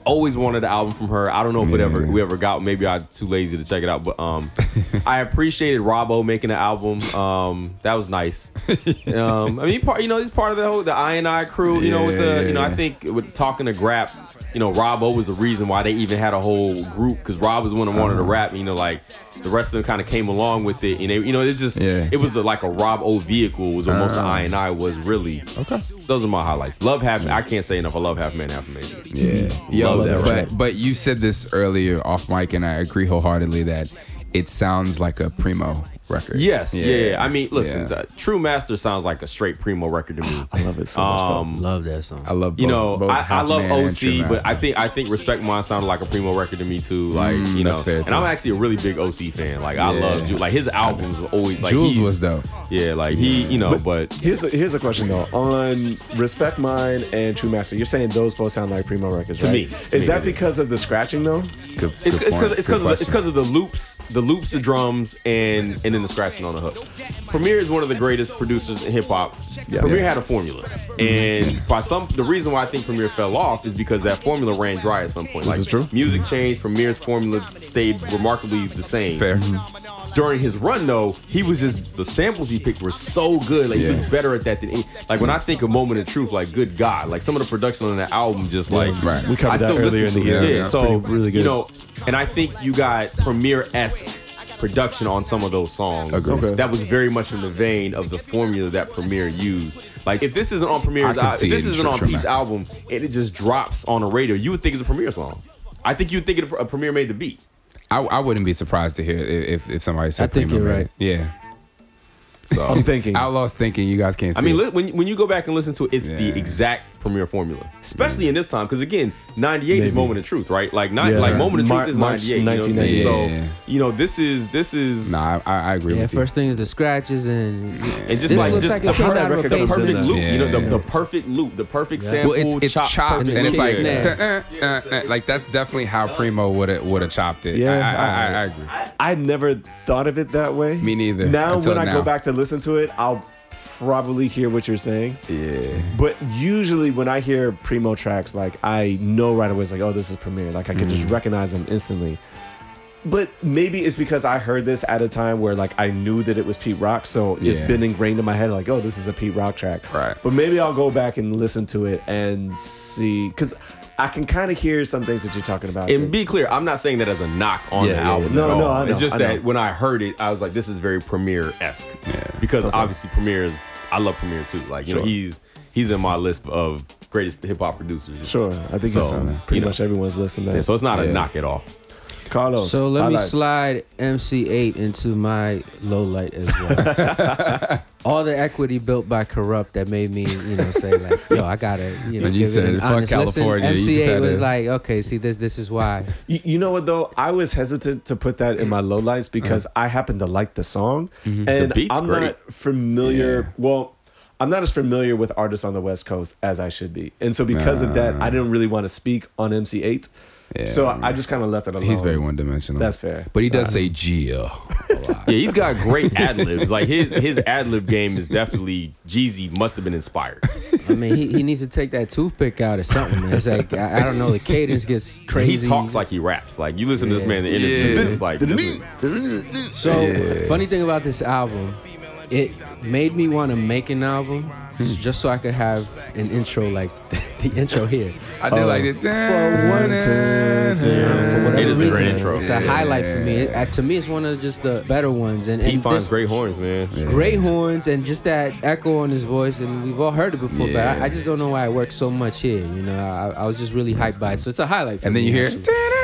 Always wanted an album from her. I don't know if it Yeah. ever we ever got. Maybe I'm too lazy to check it out. But um, I appreciated Robbo making an album. Um, that was nice. Um, I mean, part you know he's part of the whole the I and I crew. You know, with Yeah, the you know I think with talking to Grap. You know, Robbo was the reason why they even had a whole group because Rob was the one that wanted to rap. and, You know, like the rest of them kind of came along with it, and they, you know, it just Yeah. it was a, like a Rob O vehicle. Was what most of Uh-huh. I and I was really. Okay. Those are my highlights. Love half. I can't say enough. I love half man, half amazing. Yeah, yo, Love that but record. but you said this earlier off mic, and I agree wholeheartedly that it sounds like a primo record. Yes, yeah. yeah. I mean, listen, Yeah. uh, True Master sounds like a straight primo record to me. I love it so much. Um, Love that song. I love. Both, you know, both I, I love OC, but I think I think Respect Mine sounded like a primo record to me too. Like Mm, you know, that's fair, and too. I'm actually a really big OC fan. Like I love Jewelz. Like his albums were always like Jewelz he's- was dope. Yeah, like he, you know, but, Here's a, here's a question though. On Respect Mine and True Master, you're saying those both sound like primo records, To right? me. To Is me, that they because of the scratching though? Good, it's good it's point. because it's because of, the- it's question. 'cause of the loops, the loops, the drums, and and then the scratching on the hook. Premier is one of the greatest producers in hip hop. Premier Yeah. had a formula, and mm-hmm. by some the reason why I think Premier fell off is because that formula ran dry at some point. like is true. music changed, Premier's formula stayed remarkably the same. fair. During his run though, he was just the samples he picked were so good. Like he was better at that than any, like when I think of Moment of Truth, like good God, like some of the production on that album just like Right. We covered I that earlier in the year. Yeah, so pretty- really good. you know, and I think you got Premier esque production on some of those songs. Okay. That was very much in the vein of the formula that Premier used. Like if this isn't on Premier's, I can al- if this isn't on Pete's album, and it just drops on the radio, you would think it's a Premier song. I think you'd think it, a Premier made the beat. I, I wouldn't be surprised to hear if if somebody said. I think Primo you're made right. Yeah. So I'm thinking. Outlaw's thinking. You guys can't. See I mean, it. li- when when you go back and listen to it, it's the Yeah. exact Premier formula, especially in this time. Because again, '98 is Moment of Truth, right? Like not Yeah. like Moment of Mar- Truth is '98. You know what I'm saying? 1998. So you know, this is this is Nah, I, I agree Yeah, with you. first thing is the scratches and and just this like looks just like the perfect a record the that was paper. in perfect that. loop, you know, the, the perfect loop, the perfect sample. Well, it's it's chop, chops and it's like uh, uh, uh, like that's definitely how Primo would have would have chopped it. Yeah, I- I agree. I never thought of it that way. Me neither, Now when I go back to listen to it, I'll probably hear what you're saying. Yeah. But usually when I hear primo tracks, like I know right away, it's like, oh, this is Premier. Like I can Mm. just recognize them instantly. But maybe it's because I heard this at a time where like I knew that it was Pete Rock, so it's been ingrained in my head, like, oh, this is a Pete Rock track. Right. But maybe I'll go back and listen to it and see, because I can kind of hear some things that you're talking about. And be clear, I'm not saying that as a knock on Yeah, the yeah, album. yeah. No, at all. no, I know, It's just I that when I heard it, I was like, this is very Premier esque. Because obviously Premier is, I love Premier too. Like you know, he's he's in my list of greatest hip hop producers. Sure, I think So, it's you pretty know. much everyone's listening. Yeah, so it's not a knock at all. Carlos. So let me slide MC Eiht into my low light as well. All the equity built by Kurupt that made me, you know, say like, "Yo, I gotta," you know, When you give said, it an "Fuck honest listen." California," you just MC Eiht had was to- like, "Okay, see, this this is why." You, you know what though? I was hesitant to put that in my low lights uh-huh. because I happen to like the song, mm-hmm. and The beat's I'm great. not familiar. Yeah. Well, I'm not as familiar with artists on the West Coast as I should be, and so because of that, I didn't really want to speak on MC Eiht. Yeah, so I, I just kind of left it alone. he's very one dimensional. That's fair. But he does say Gia. a lot. Yeah, he's got great ad libs. Like his his ad lib game is definitely Jeezy must have been inspired. I mean, he, he needs to take that toothpick out or something. Man. It's like I, I don't know. The cadence gets crazy. He talks like he raps. Like you listen to this man in the interview, Yeah. it's like this is- So funny thing about this album, it made me want to make an album just so I could have an intro like the intro here. I did like it. For one For whatever It is a great intro. It's a highlight for me. It, uh, to me, it's one of just the better ones. And, he finds this- great horns, man. great horns and just that echo on his voice and we've all heard it before but I, I just don't know why it works so much here you know I, I was just really hyped by it so it's a highlight for me. And then me, you hear. actually.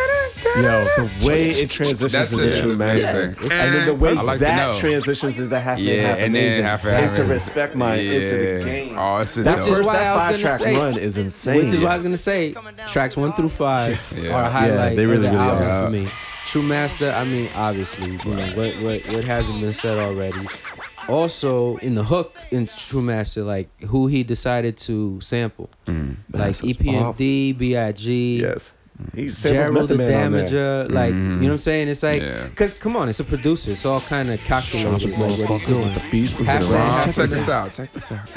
Yo, the way it transitions That's into it. True Master, It's- and then the way I like to that know. transitions into half Yeah, half and then amazing, half and half into amazing. respect mine, into Yeah. the game. Oh, it's a that dope. First why that five gonna track say- run is insane. which is what I was gonna say tracks one through five Yeah. are a highlight they really, of the really album are. for me True Master I mean obviously you know what, what, what hasn't been said already also in the hook in True Master like who he decided to sample Mm. like E Massive. EPMD B.I.G Yes, he samples Gerald the Method Man on there. Damager, like you know what I'm saying? It's like, Yeah. cause come on, it's a producer. It's all kind of calculated, like what he's motherfucker doing. with the beats from Half the man, half Check this out. Check this out.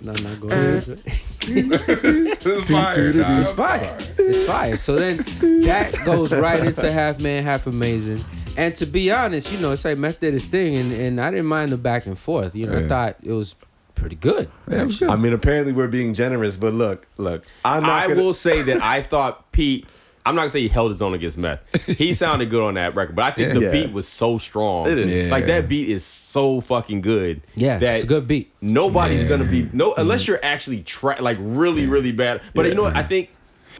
No, I'm not going into it. It's fire, dog. It's fire. It's fire. So then that goes right into half man, half amazing. And to be honest, you know, it's like Meth did his thing, and, and I didn't mind the back and forth. You know, I thought it was pretty good. Yeah, it was good. I mean, apparently we're being generous, but look, look, I'm not I gonna, will say that I thought Pete. I'm not gonna say he held his own against meth. He sounded good on that record, but I think Yeah. the Yeah. beat was so strong. It is. like that beat is so fucking good. Yeah, that it's a good beat. Nobody's Yeah. gonna be no mm-hmm. unless you're actually try like really really bad. But you know what? I think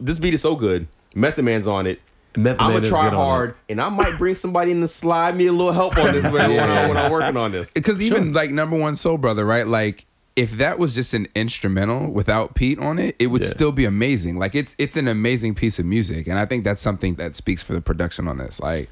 this beat is so good. Method Man's on it. Method I'm gonna try hard, and I might bring somebody in to slide me a little help on this when, I, when I'm working on this. Because even like number one soul brother, right? Like if that was just an instrumental without Pete on it, it would Yeah. still be amazing. Like it's it's an amazing piece of music, and I think that's something that speaks for the production on this. Like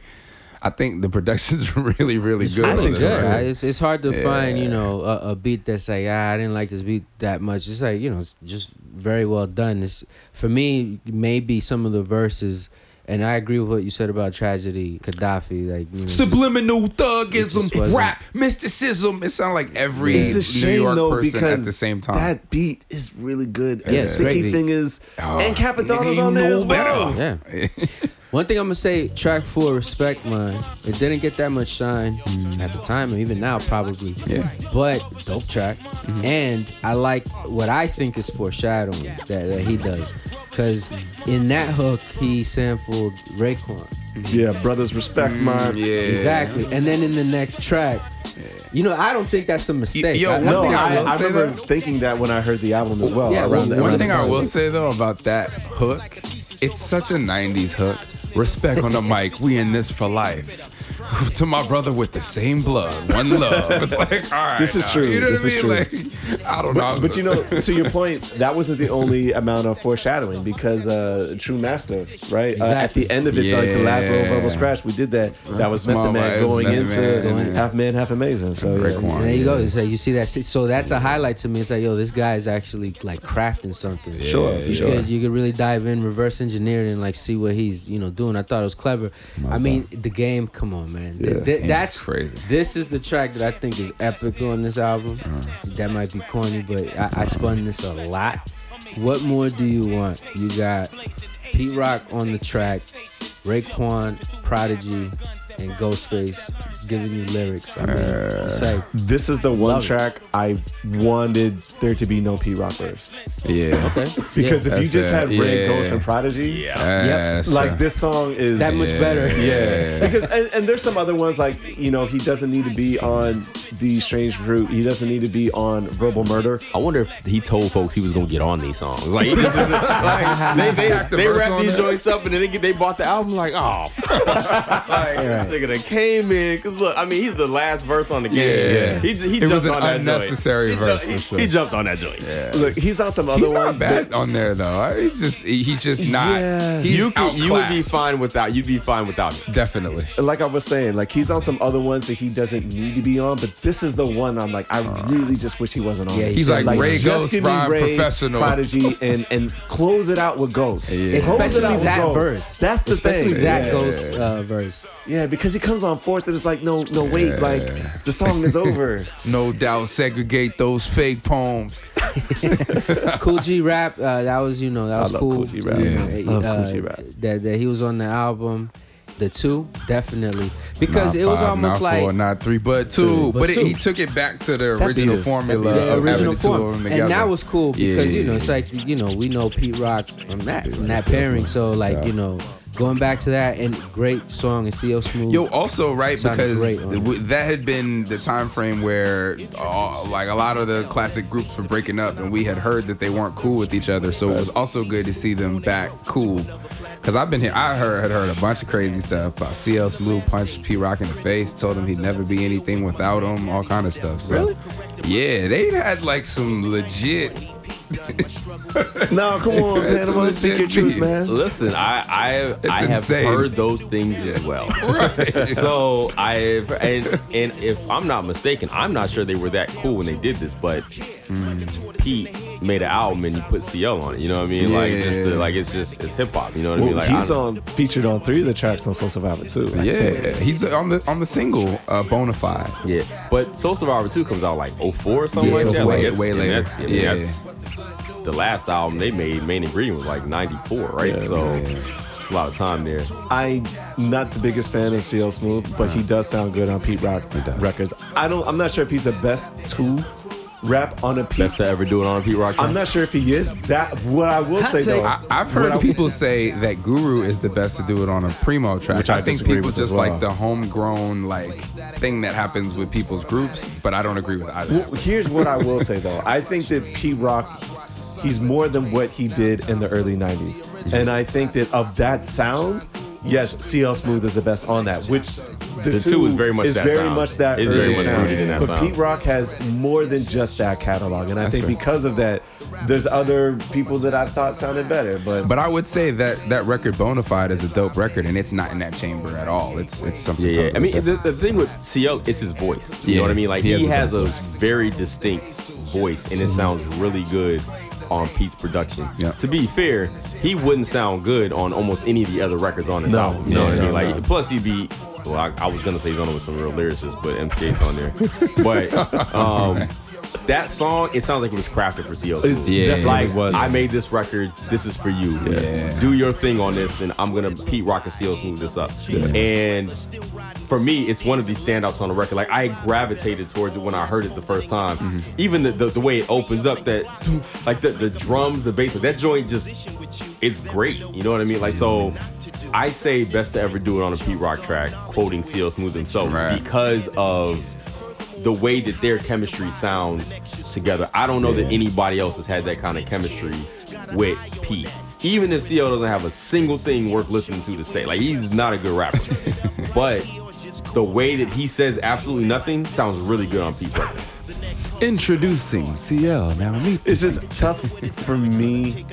I think the production's really really good. I on think this good. right? It's, it's hard to Yeah. find, you know, a, a beat that's like, ah, I didn't like this beat that much. It's like, you know, it's just very well done. It's for me, maybe some of the verses, and I agree with what you said about tragedy, Khadafi, like you know, Subliminal just thugism, rap, mysticism. It sounds like every It's a New shame York though person because at the same time. that beat is really good. Yeah, And Sticky. Fingaz Oh, and Cappadonna's nigga, on there as well. yeah. One thing I'm gonna say, track four, respect mine. It didn't get that much shine at the time, and even now probably. Yeah. But dope track, and I like what I think is foreshadowing that, that he does, because in that hook he sampled Raekwon. Yeah, brothers, respect mine. Mm, yeah, Exactly, and then in the next track, you know, I don't think that's a mistake. yo, I- one No, thing I I, I remember though- thinking that when I heard the album as well. Yeah, around the, One around thing the I will say though about that hook, it's such a '90s hook. Respect on the mic. We in this for life. To my brother with the same blood, one love. It's like, all right, This is now, true. You know This what I is mean? Like, I don't know. But you know, to your point, that wasn't the only amount of foreshadowing because uh, True Master, right? Uh, at the end of it, like the last little verbal scratch, we did that. That was Small Method Man vibes, going into Man, half man, half amazing. So yeah. one. There you go. So you see that. So that's a highlight to me. It's like, yo, this guy is actually like crafting something. Sure, you sure. could you could really dive in, reverse engineer it, and like see what he's you know doing. I thought it was clever. I mean, the game. Come on, man. Th- th- that's crazy. This is the track that I think is epic on this album. That might be corny, but I, I spun this a lot. What more do you want? You got Pete Rock on the track, Raekwon, Prodigy, and Ghostface giving you lyrics. I mean, it's uh, like This is the one Love it. track I wanted there to be no P Rock verse. yeah, okay Because Yeah. if you That's just it. had Rae, Yeah. Ghost, and Prodigy, Yeah, that's like true. this song is that much better. Yeah, because and, and there's some other ones like you know he doesn't need to be on the Strange Fruit. He doesn't need to be on Verbal Murder. I wonder if he told folks he was gonna get on these songs. Like, he just isn't, like they they, Tack the they verse wrap on these there. joints up and then they get they bought the album like, oh, fuck. like, this nigga that came in because look. I mean, he's the last verse on the game. Yeah. he he It jumped was an on that unnecessary joint. verse He, for ju- sure. he jumped on that joint. Look, he's on some other He's ones. not bad that- on there though. He's just he- he's just not. Yeah. He's you could, you would be outclassed. fine without. You'd be fine without him. Definitely. like I was saying, like he's on some other ones that he doesn't need to be on, but this is the one I'm like, I really just wish he wasn't on. Yeah, it. he's like Rae just Ghost, give me Rhyme Professional. Prodigy, and and close it out with Ghost. Yeah. Close it Especially with that Ghost. verse. That's the Especially thing. that yeah. ghost uh, verse. Yeah, because he comes on fourth and it's like, no, no, wait, like the song is over. No doubt, segregate those fake poems. Kool G Rap. Uh, that was you know that I was love cool. Kool G Rap. You Yeah. know, Love uh, Kool G Rap. That that he was on the album. The two definitely because Not it was five, almost not like four, not three, but two. Two, but but it, he took it back to the That original is- formula that beat is- the of original having the two of form, them and that was cool because you know it's like you know we know Pete Rock from that from that pairing, so like Yeah. you know going back to that and great song and CL Smooth. Yo, also right because great on it. w- that had been the time frame where uh, like a lot of the classic groups were breaking up, and we had heard that they weren't cool with each other. So it was also good to see them back cool. Cause I've been here, I heard had heard a bunch of crazy stuff about CL Smooth punched P Rock in the face, told him he'd never be anything without him, all kind of stuff. So, Really? Yeah, they had like some legit. no, come on, man. It's I'm gonna speak your truth, man. Listen, I I, I have insane. heard those things as well. Right. So I've and and if I'm not mistaken, I'm not sure they were that cool when they did this, but Pete made an album and you put CL on it. You know what I mean? Like just to, Yeah. like it's just it's hip hop. You know what I mean? Like he's I- on featured on three of the tracks on Soul Survivor too. Yeah, he's on the on the single uh, Bonafide. Yeah, but Soul Survivor 2 comes out like 04 or something Yeah, like it's that. way- like way later. That's, I mean, Yeah. that's the last album they made. Main ingredient was like 94, right? Yeah, so yeah. it's a lot of time there. I'm not the biggest fan of CL Smooth, but he does sound good on Pete Rock records. I don't. I'm not sure if he's the best to rap on a Pete. Best to ever do it on a Pete Rock track. I'm not sure if he is. That what I will Hot say take. though. I, I've what heard I- people say that Guru is the best to do it on a primo track. Which I I think people with just well. like the homegrown like thing that happens with people's groups, but I don't agree with either. Well, here's what I will say though. I think that Pete Rock, he's more than what he did in the early '90s, and I think that of that sound, yes, CL Smooth is the best on that. Which the, The two is very much is that very sound. much that It's early very much sound. rooted in that but sound. Pete Rock has more than just that catalog, and I think right. because of that, there's other people that I thought sounded better. But But I would say that that record Bonafide is a dope record, and it's not in that chamber at all. It's it's something. Yeah, yeah. I mean, the, the thing with CL, it's his voice. You Yeah, know what I mean? Like he he, has has, a a very distinct voice, and it sounds really good on Pete's production. Yeah. To be fair, he wouldn't sound good on almost any of the other records on his No, album. You know what I mean? Like, plus he'd be. Well, I, I was gonna say he's on it with some real lyricists, but MC Eiht's on there. But um, that song, it sounds like it was crafted for CL. It Yeah. definitely Like was. I made this record. This is for you. Yeah. Do your thing on this, and I'm gonna Pete Rock and CL smooth this up. And for me, it's one of these standouts on the record. Like I gravitated towards it when I heard it the first time. Mm-hmm. Even the, the the way it opens up, that like the the drums, the bass, that joint just it's great. You know what I mean? Like so. I say best to ever do it on a Pete Rock track, quoting CL Smooth himself, Right. because of the way that their chemistry sounds together. I don't know that anybody else has had that kind of chemistry with Pete. Even if CL doesn't have a single thing worth listening to to say, like he's not a good rapper, but the way that he says absolutely nothing sounds really good on Pete's record. Introducing CL. Now meet. it's just tough for me.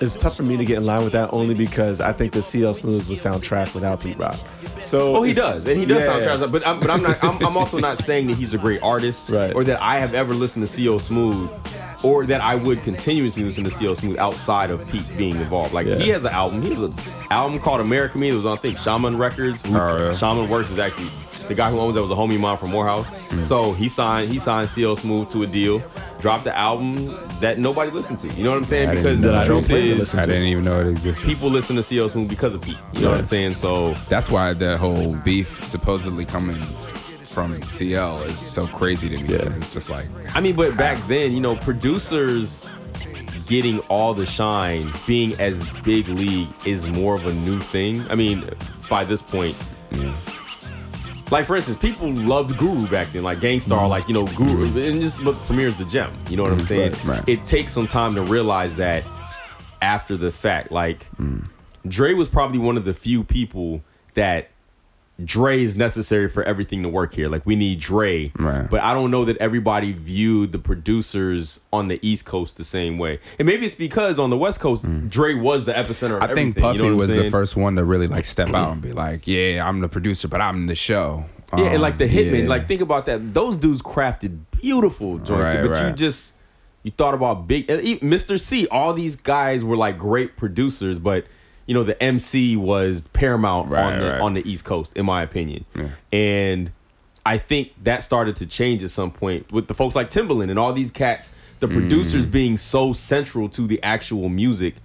It's tough for me to get in line with that only because I think the CL Smooth would sound trash without Pete Rock. So Oh, he does, and he does sound yeah. trash. But I'm, but I'm not. I'm, I'm also not saying that he's a great artist, Right. or that I have ever listened to CL Smooth, or that I would continuously listen to CL Smooth outside of Pete being involved. Like Yeah. he has an album. He has an album called America Me. It was on I think Shaman Records. Shaman Works is actually the guy who owns that was a homie of mine from Morehouse. Mm. So he signed he signed CL Smooth to a deal, dropped the album that nobody listened to. You know what I'm saying? I Because the. I don't truth is, I didn't even know it existed. people listen to CL Smooth because of Pete. You know what I'm saying? So That's why the whole beef supposedly coming from CL is so crazy to me. Yeah. It's just like I mean, but back then, you know, producers getting all the shine, being as big league is more of a new thing. I mean, by this point, like for instance, people loved Guru back then, like Gang Starr, mm-hmm. like you know, Guru, mm-hmm. and just look, Premier's the gem. You know what I'm mm-hmm. saying? Right, right. It takes some time to realize that after the fact. Like, mm. Dre was probably one of the few people that Dre is necessary for everything to work here. Like we need Dre, Right. but I don't know that everybody viewed the producers on the East Coast the same way. And maybe it's because on the West Coast, Dre was the epicenter of Mm. I think. Puffy you know was the first one to really like step out and be like, "Yeah, I'm the producer, but I'm the show." Yeah, and like the Um, Hitman, yeah. like think about that. Those dudes crafted beautiful joints, Right, but you just you thought about big Mr. C. All these guys were like great producers, but you know the MC was paramount Right, on the right. on the East Coast, in my opinion. Yeah. And I think that started to change at some point with the folks like Timbaland and all these cats. The Mm. producers being so central to the actual music,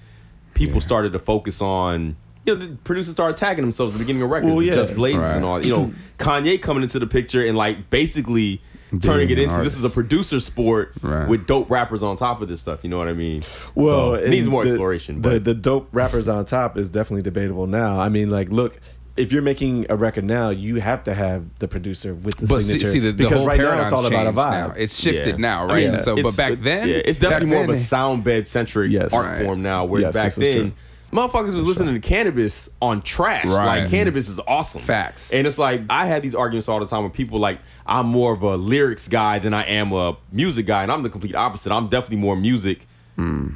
people started to focus on. You know, the producers started tagging themselves at the beginning of records, Well, yeah. Just Blazes Right. and all. You know, Kanye coming into the picture and like basically turning it Being an into this is a producer sport Right. with dope rappers on top of this stuff. You know what I mean? Well, so, it needs more the- exploration. The, But the dope rappers on top is definitely debatable now. I mean, like, look, if you're making a record now, you have to have the producer with the But signature see the, the because whole right now it's all about a vibe. Now. It's shifted Yeah. now, I right? mean, so, but back then, yeah, it's definitely back more of a sound bed centric Yes. art Right. form now. Whereas Yes, back then, motherfuckers was listening to Canibus on trash. Right. Like Canibus is awesome. Facts. And it's like I had these arguments all the time with people like I'm more of a lyrics guy than I am a music guy, and I'm the complete opposite. I'm definitely more music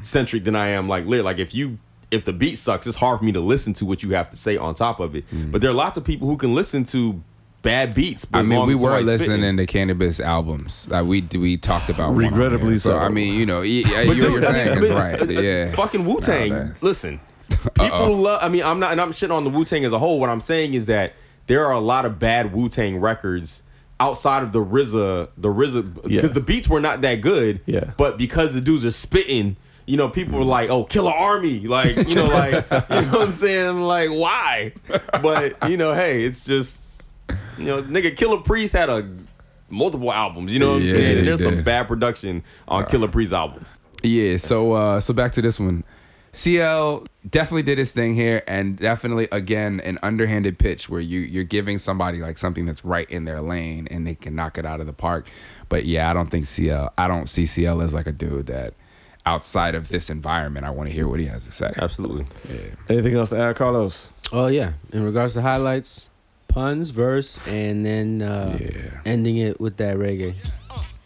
centric than I am like lyric. Like if you if the beat sucks, it's hard for me to listen to what you have to say on top of it. Mm. But there are lots of people who can listen to bad beats. I mean, we were somebody's spitting- listening to Canibus albums. Like we we talked about. Regrettably here. so. I mean, you know, yeah, But you, what dude, you're saying is right. Yeah, Fucking Wu Tang. Nowadays. Listen, people love. I mean, I'm not, and I'm shitting on the Wu Tang as a whole. What I'm saying is that there are a lot of bad Wu Tang records outside of the RZA, the RZA, because Yeah. the beats were not that good. Yeah. But because the dudes are spitting. You know, people were like, "Oh, Killarmy," like, you know, like, you know what I'm saying? I'm like, why? But you know, hey, it's just, you know, nigga, Killah Priest had a multiple albums. You know what I'm Yeah, saying? he And there's some bad production on Killah Priest albums. Yeah, so uh so back to this one. CL definitely did his thing here and definitely again an underhanded pitch where you you're giving somebody like something that's right in their lane and they can knock it out of the park. But yeah, I don't think CL I don't see CL as like a dude that outside of this environment I want to hear what he has to say. Absolutely. Anything else to add, Carlos? Oh yeah. In regards to highlights, puns, verse, and then uh, Yeah. ending it with that reggae.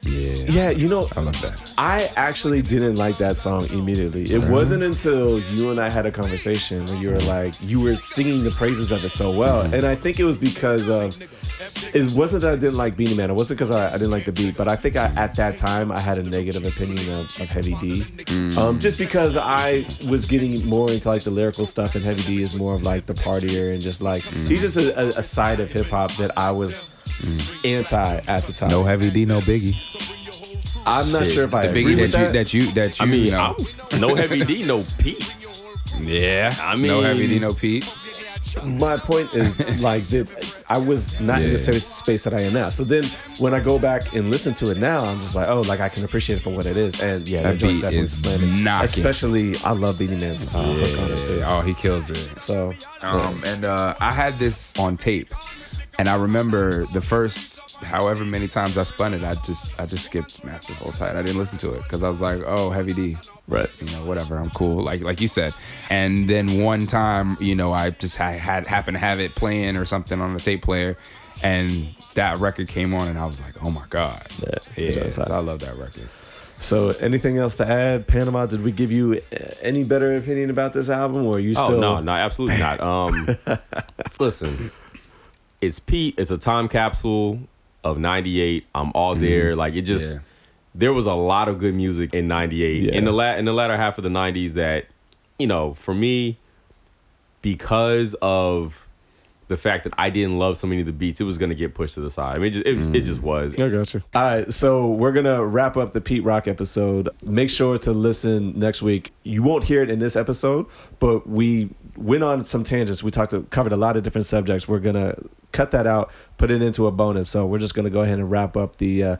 Yeah. Yeah, you know, I love that. I actually didn't like that song immediately. It wasn't until you and I had a conversation where you were like, you were singing the praises of it so well. Mm-hmm. And I think it was because of, it wasn't that I didn't like Beenie Man. It wasn't because I, I didn't like the beat, but I think I, at that time I had a negative opinion of, of Heavy D. Mm. Um, just because I was getting more into like the lyrical stuff, and Heavy D is more of like the partier and just like, he's mm. just a, a, a side of hip hop that I was anti at the time. No heavy D, no biggie. I'm not Shit. sure if I The agree biggie with that you that. that you that you I mean, know. I'm- no heavy D, no Pete. yeah. I mean no heavy D, mean- no Pete. my point is like that I was not in Yeah. the same space that I am now. So then when I go back and listen to it now, I'm just like, oh, like I can appreciate it for what it is. And yeah, That that joint's beat definitely is slamming. knocking. Especially, I love Beenie Man's uh, hook on it too. Oh, he kills it. So Um, and uh, I had this on tape, and I remember the first however many times I spun it, I just I just skipped massive hold tight. I didn't listen to it because I was like, oh, heavy D, right. you know, whatever, I'm cool, like like you said. And then one time, you know, I just had, had happened to have it playing or something on the tape player, and that record came on, and I was like, oh my god, Yeah, yeah, so I love that record. So anything else to add, Panama? Did we give you uh, any better opinion about this album, or are you Oh still? no, no, absolutely not. Um, listen, it's Pete. It's a time capsule of '98. I'm all mm-hmm. there. Like it just, Yeah. there was a lot of good music in '98. Yeah. In the la- in the latter half of the '90s, that you know, for me, because of the fact that I didn't love so many of the beats, it was gonna get pushed to the side. I mean, it just, it, it just was. I got you. All right, so we're gonna wrap up the Pete Rock episode. Make sure to listen next week. You won't hear it in this episode, but we went on some tangents. We talked, covered a lot of different subjects. We're gonna cut that out, put it into a bonus. So we're just gonna go ahead and wrap up the uh,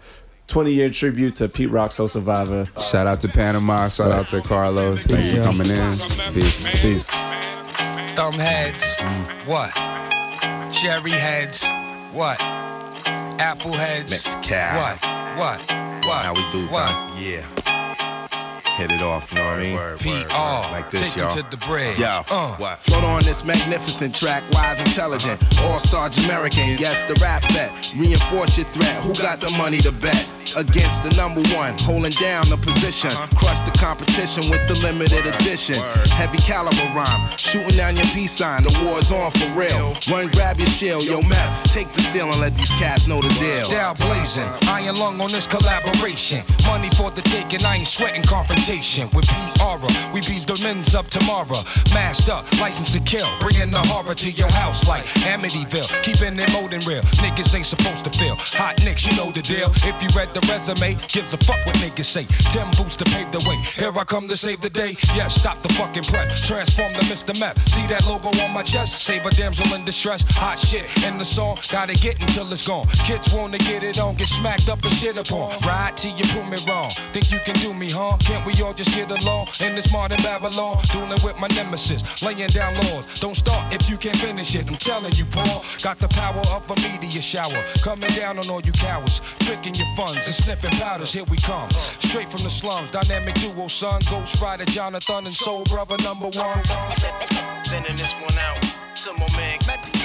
20 year tribute to Pete Rock, Soul Survivor. Shout out to Panama. Shout out to Carlos. Thanks for coming in. Peace. Peace. Thumb heads, what? Cherry heads, what? Apple heads, what? What? What? How we do, What? Yeah. Hit it off, you know what I mean? PR, Like this, take y'all. to the bread. Yo, Uh. what? Float on this magnificent track, wise, intelligent, all-star American. Yes, the rap vet. Reinforce your threat. Who got the money to bet? Against the number one, holding down the position. Crush the competition with the limited edition. Heavy caliber rhyme, shooting down your peace sign. The war's on for real. Run, grab your shield, yo, meth. Take the steel and let these cats know the deal. Style blazing, iron lung on this collaboration. Money for the taking, I ain't sweating confrontation. With PR, we bees the men's up tomorrow. Masked up, license to kill, bringing the horror to your house like Amityville. Keeping it molding real, niggas ain't supposed to feel. Hot nicks, you know the deal. If you read the resume, gives a fuck what niggas say. Tim boots to pave the way. Here I come to save the day. Yeah, stop the fucking prep. Transform the Mr. Map. See that logo on my chest? Save a damsel in distress. Hot shit in the song, gotta get until it's gone. Kids wanna get it on, get smacked up and shit upon. Ride till you prove me wrong. Think you can do me, huh? Can't we all just get along in this modern Babylon? Dueling with my nemesis, laying down laws. Don't start if you can't finish it. I'm telling you, Paul. Got the power of a meteor shower. Coming down on all you cowards. Tricking your funds and sniffing powders. Here we come. Straight from the slums. Dynamic duo, son. Ghost Rider, Jonathan, and Soul Brother number one. Sending this one out to my man.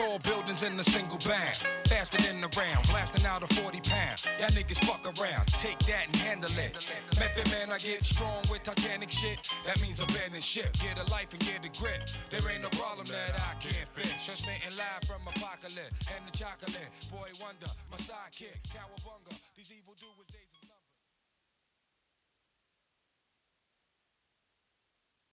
Tall buildings in a single bound. Faster than the round, blasting out a 40 pound. Y'all niggas fuck around, take that and handle it. Method man, I get strong with Titanic shit. That means abandon ship, get a life and get a grip. There ain't no problem that I can't fix. Transmitting live from Apocalypse and the chocolate. Boy Wonder, my sidekick, Cowabunga.